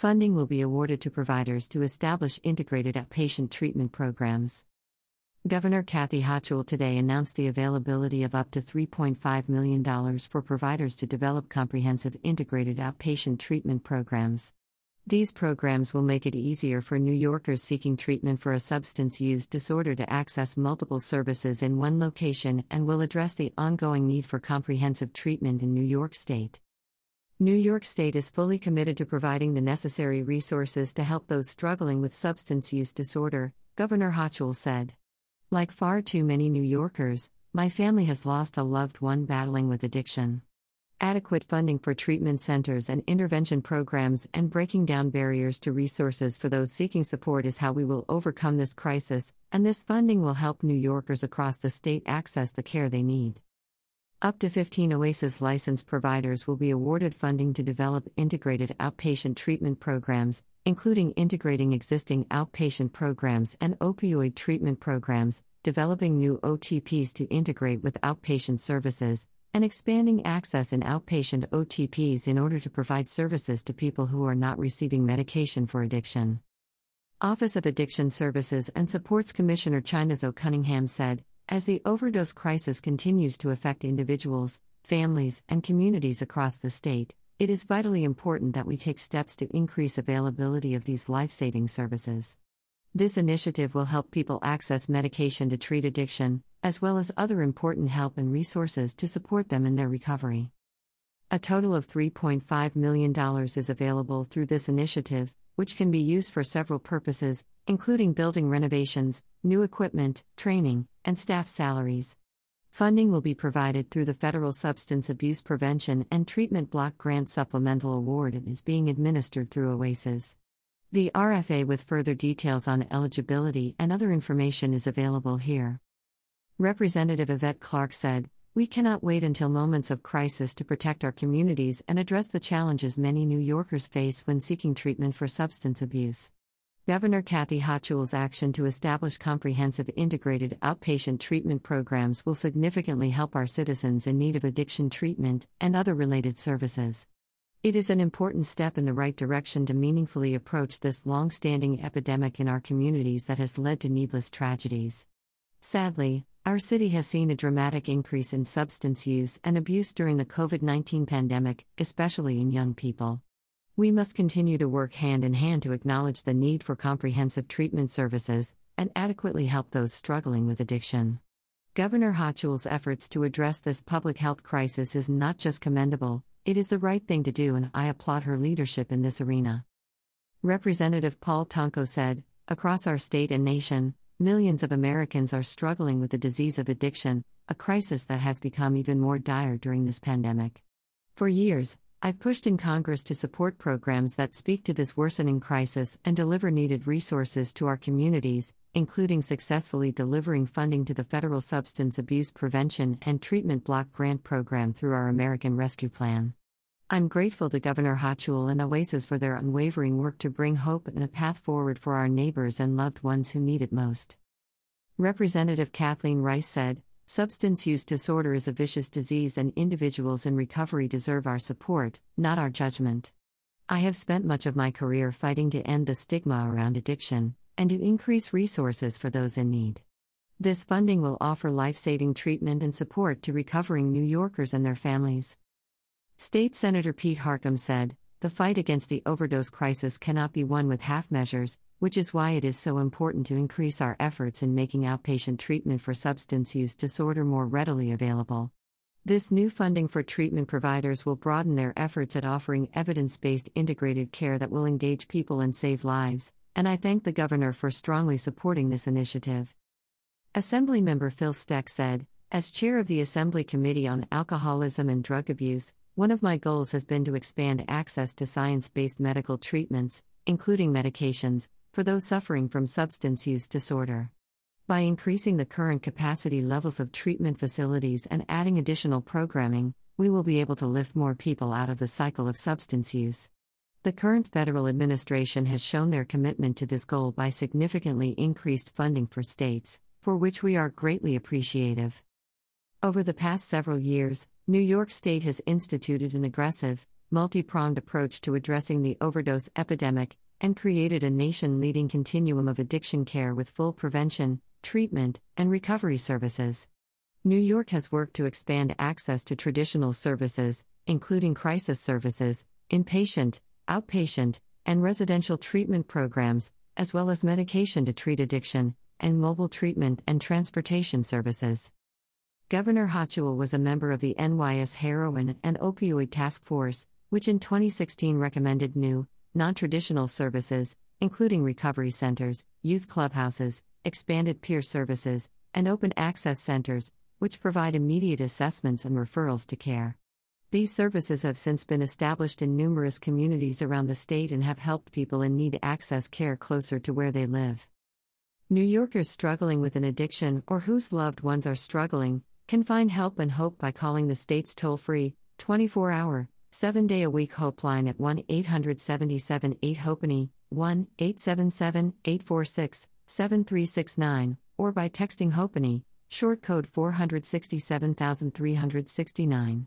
Funding will be awarded to providers to establish integrated outpatient treatment programs. Governor Kathy Hochul today announced the availability of up to $3.5 million for providers to develop comprehensive integrated outpatient treatment programs. These programs will make it easier for New Yorkers seeking treatment for a substance use disorder to access multiple services in one location and will address the ongoing need for comprehensive treatment in New York State. New York State is fully committed to providing the necessary resources to help those struggling with substance use disorder, Governor Hochul said. Like far too many New Yorkers, my family has lost a loved one battling with addiction. Adequate funding for treatment centers and intervention programs and breaking down barriers to resources for those seeking support is how we will overcome this crisis, and this funding will help New Yorkers across the state access the care they need. Up to 15 OASAS licensed providers will be awarded funding to develop integrated outpatient treatment programs, including integrating existing outpatient programs and opioid treatment programs, developing new OTPs to integrate with outpatient services, and expanding access in outpatient OTPs in order to provide services to people who are not receiving medication for addiction. Office of Addiction Services and Supports Commissioner Chinazo Cunningham said, as the overdose crisis continues to affect individuals, families, and communities across the state, it is vitally important that we take steps to increase availability of these life saving services. This initiative will help people access medication to treat addiction, as well as other important help and resources to support them in their recovery. A total of $3.5 million is available through this initiative, which can be used for several purposes, including building renovations, new equipment, training, and staff salaries. Funding will be provided through the Federal Substance Abuse Prevention and Treatment Block Grant Supplemental Award and is being administered through OASAS. The RFA with further details on eligibility and other information is available here. Representative Yvette Clarke said, We cannot wait until moments of crisis to protect our communities and address the challenges many New Yorkers face when seeking treatment for substance abuse. Governor Kathy Hochul's action to establish comprehensive integrated outpatient treatment programs will significantly help our citizens in need of addiction treatment and other related services. It is an important step in the right direction to meaningfully approach this long standing epidemic in our communities that has led to needless tragedies. Sadly, our city has seen a dramatic increase in substance use and abuse during the COVID 19 pandemic, especially in young people. We must continue to work hand in hand to acknowledge the need for comprehensive treatment services and adequately help those struggling with addiction. Governor Hochul's efforts to address this public health crisis is not just commendable, it is the right thing to do, and I applaud her leadership in this arena. Representative Paul Tonko said Across our state and nation, millions of Americans are struggling with the disease of addiction, a crisis that has become even more dire during this pandemic. For years, I've pushed in Congress to support programs that speak to this worsening crisis and deliver needed resources to our communities, including successfully delivering funding to the Federal Substance Abuse Prevention and Treatment Block Grant Program through our American Rescue Plan. I'm grateful to Governor Hochul and OASAS for their unwavering work to bring hope and a path forward for our neighbors and loved ones who need it most. Representative Kathleen Rice said, Substance use disorder is a vicious disease, and individuals in recovery deserve our support, not our judgment. I have spent much of my career fighting to end the stigma around addiction and to increase resources for those in need. This funding will offer life saving treatment and support to recovering New Yorkers and their families. State Senator Pete Harckham said, The fight against the overdose crisis cannot be won with half measures, which is why it is so important to increase our efforts in making outpatient treatment for substance use disorder more readily available. This new funding for treatment providers will broaden their efforts at offering evidence based integrated care that will engage people and save lives, and I thank the Governor for strongly supporting this initiative. Assemblymember Phil Steck said, As chair of the Assembly Committee on Alcoholism and Drug Abuse, one of my goals has been to expand access to science based medical treatments, including medications, for those suffering from substance use disorder. By increasing the current capacity levels of treatment facilities and adding additional programming, we will be able to lift more people out of the cycle of substance use. The current federal administration has shown their commitment to this goal by significantly increased funding for states, for which we are greatly appreciative. Over the past several years, New York State has instituted an aggressive, multi pronged approach to addressing the overdose epidemic and created a nation leading continuum of addiction care with full prevention, treatment, and recovery services. New York has worked to expand access to traditional services, including crisis services, inpatient, outpatient, and residential treatment programs, as well as medication to treat addiction, and mobile treatment and transportation services. Governor Hochul was a member of the NYS Heroin and Opioid Task Force, which in 2016 recommended new, non traditional services, including recovery centers, youth clubhouses, expanded peer services, and open access centers, which provide immediate assessments and referrals to care. These services have since been established in numerous communities around the state and have helped people in need access care closer to where they live. New Yorkers struggling with an addiction or whose loved ones are struggling can find help and hope by calling the state's toll free, 24 hour, 7 day a week Hope line at 1 877 8 HOPENY, 1 877 846 7369, or by texting HOPE, short code 467369.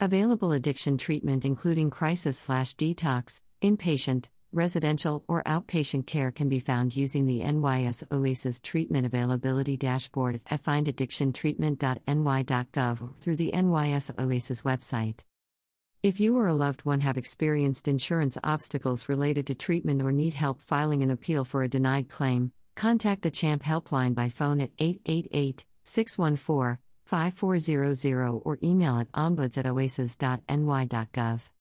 Available addiction treatment, including crisis slash detox, inpatient, residential, or outpatient care, can be found using the NYS OASAS Treatment Availability Dashboard at findaddictiontreatment.ny.gov or through the NYS OASAS website. If you or a loved one have experienced insurance obstacles related to treatment or need help filing an appeal for a denied claim, contact the CHAMP helpline by phone at 888 614 5400 or email at ombuds at oasas.ny.gov.